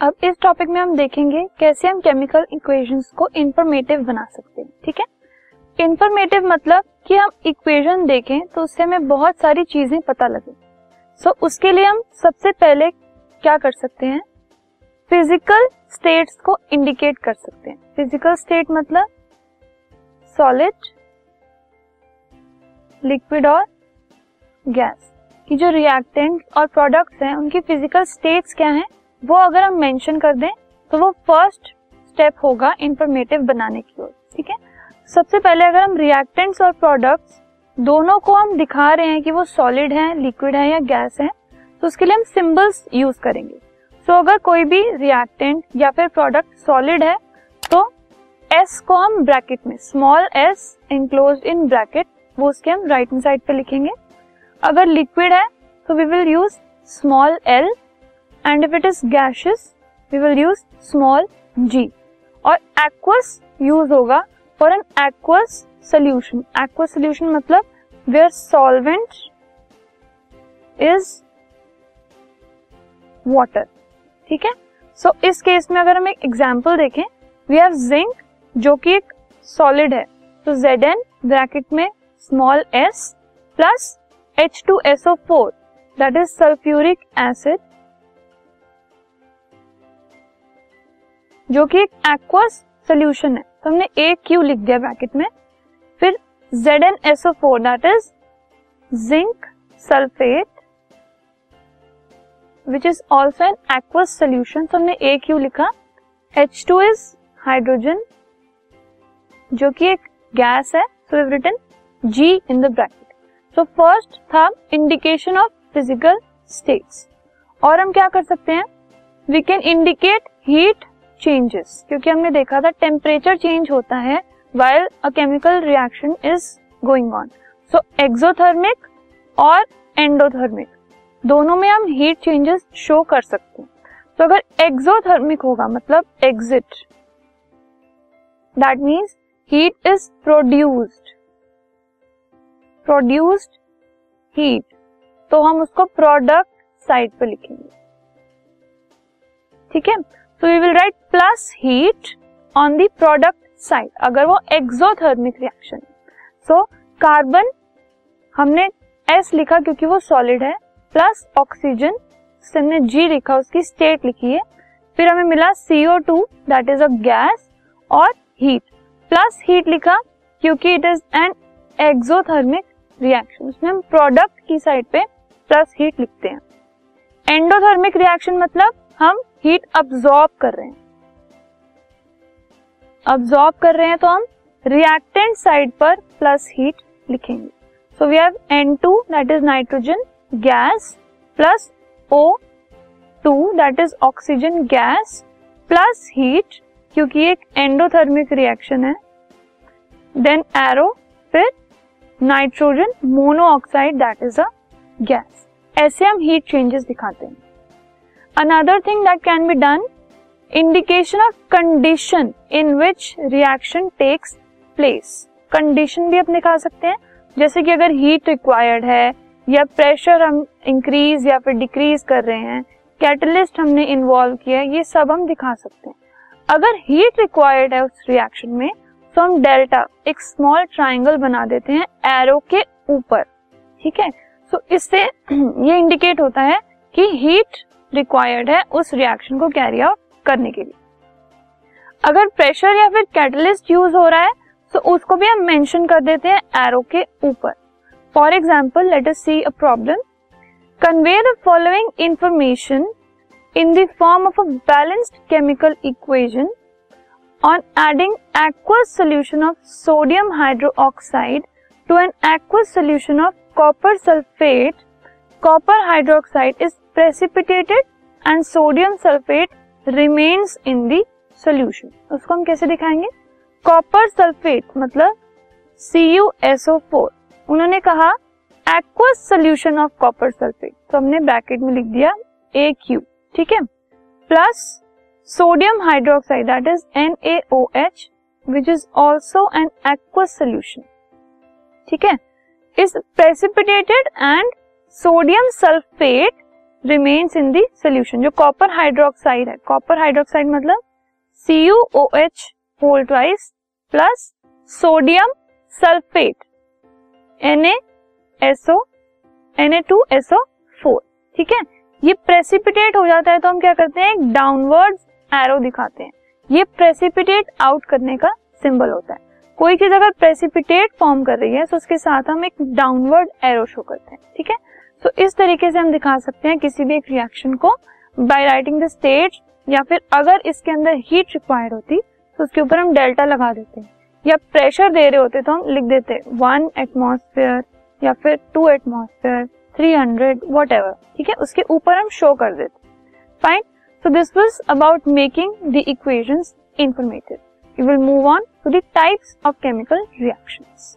अब इस टॉपिक में हम देखेंगे कैसे हम केमिकल इक्वेशंस को इंफॉर्मेटिव बना सकते हैं ठीक है? इंफॉर्मेटिव मतलब कि हम इक्वेशन देखें तो उससे हमें बहुत सारी चीज़ें पता लगे। सो so, उसके लिए हम सबसे पहले क्या कर सकते हैं? फ़िज़िकल स्टेट्स को इंडिकेट कर सकते हैं। फ़िज़िकल स्टेट मतलब सॉलिड लिक्विड और गैस की जो रिएक्टेंट और प्रोडक्ट्स हैं उनकी फ़िज़िकल स्टेट्स क्या हैं? वो अगर हम मेंशन कर दें तो वो फ़र्स्ट स्टेप होगा इंफॉर्मेटिव बनाने की ओर ठीक है? सबसे पहले अगर हम रिएक्टेंट्स और प्रोडक्ट्स दोनों को हम दिखा रहे हैं कि वो सॉलिड है लिक्विड है या गैस है तो उसके लिए हम सिंबल्स यूज़ करेंगे। सो so, अगर कोई भी रिएक्टेंट या फिर प्रोडक्ट सॉलिड है तो एस को हम ब्रैकेट में small S enclose in bracket वो उसके हम राइट हैंड साइड पे लिखेंगे। अगर लिक्विड है तो we will use small L and if it is gaseous we will use small G और एक्वस यूज़ होगा for an aqueous solution aqueous solution मतलब वेयर सॉल्वेंट इज़ वाटर ठीक है? सो so, इस केस में अगर हम एक एग्ज़ाम्पल देखें वी हैव जिंक जो कि एक सॉलिड है. तो जेड एन ब्रैकेट में small S plus H two SO four that is sulphuric acid जो कि एक एक्वस सोल्यूशन है। तो हमने ए क्यू लिख दिया ब्रैकेट में। फिर Z N SO four that is zinc sulphate which is also an aqueous solution तो हमने ए क्यू लिखा। एच टू इज़ हाइड्रोजन जो कि एक गैस है। So written G in the bracket so first था इंडिकेशन ऑफ़ फ़िज़िकल स्टेट्स और हम क्या कर सकते हैं? We can indicate heat changes क्योंकि हमने देखा था टेम्परेचर चेंज होता है while a chemical reaction is going on so exothermic और एंडोथर्मिक दोनों में हम हीट चेंजेस शो कर सकते हैं। तो अगर एक्सोथर्मिक होगा मतलब exit that means heat is produced produced heat तो हम उसको प्रोडक्ट साइड पे लिखेंगे। ठीक है? तो we will write plus heat on the product side अगर वो एक्सोथर्मिक रिएक्शन सो कार्बन हमने एस लिखा क्योंकि वो सॉलिड है। प्लस ऑक्सीजन हमने जी लिखा, उसकी स्टेट लिखी है। फिर हमें मिला CO two that is a gas और हीट प्लस हीट लिखा क्योंकि it is an exothermic reaction उसमें हम प्रोडक्ट की साइड पे प्लस हीट लिखते हैं। एंडोथर्मिक रिएक्शन मतलब हम हीट अब्सॉर्ब कर रहे हैं। अब्सॉर्ब कर रहे हैं तो हम रिएक्टेंट साइड पर प्लस हीट लिखेंगे। So we have N2 that is nitrogen gas plus O two that is oxygen gas plus heat क्योंकि एक एंडोथर्मिक रिएक्शन है। देन एरो फिर nitrogen monoxide that is a gas ऐसे हम heat changes दिखाते हैं। Another thing that can be done indication of condition in which reaction takes place condition भी आप दिखा सकते हैं। जैसे कि अगर हीट रिक्वायर्ड है या प्रेशर हम इंक्रीज या फिर डिक्रीज कर रहे हैं कैटलिस्ट हमने इन्वॉल्व किया है ये सब हम दिखा सकते हैं। अगर हीट रिक्वायर्ड है उस रिएक्शन में तो हम डेल्टा एक स्मॉल ट्राइंगल बना देते हैं एरो के ऊपर। ठीक है? सो so, इससे ये इंडिकेट होता है कि हीट रिक्वायर्ड है उस रिएक्शन को कैरी आउट करने के लिए। अगर प्रेशर या फिर कैटलिस्ट यूज़ हो रहा है तो उसको भी हम मेंशन कर देते हैं एरो के ऊपर। For example let us see a problem convey the following information in the form of a balanced chemical equation on adding aqueous solution of sodium hydroxide to an aqueous solution of copper sulphate copper hydroxide is precipitated and sodium sulphate remains in the solution उसको हम कैसे दिखाएँगे? Copper sulphate मतलब C U S O four उन्होंने कहा aqueous solution of copper sulphate तो हमने bracket में लिख दिया ए क्यू ठीक है? Plus sodium hydroxide that is H which is also an aqueous solution ठीक है? Is precipitated and sodium sulphate remains in the solution जो कॉपर हाइड्रोक्साइड है। कॉपर हाइड्रोक्साइड मतलब C U O H whole twice plus sodium sulphate N SO N A two SO four ठीक है? ये precipitate हो जाता है तो हम क्या करते हैं? डाउनवर्ड एरो दिखाते हैं। ये प्रेसिपिटेट आउट करने का सिंबल होता है। कोई चीज़ अगर प्रेसिपिटेट फॉर्म कर रही है तो उसके साथ हम एक डाउनवर्ड एरो शो करते हैं। ठीक है? तो इस तरीके से हम दिखा सकते हैं किसी भी एक रिएक्शन को बाय राइटिंग द स्टेज या फिर अगर इसके अंदर हीट रिक्वायर्ड होती तो उसके ऊपर हम डेल्टा लगा देते हैं। या प्रेशर दे रहे होते तो हम लिख देते वन एटमोसफेयर या फिर two atmosphere three hundred whatever ठीक है? उसके ऊपर हम शो कर देते fine so this was about making the equation informative you will move on to the types of chemical reactions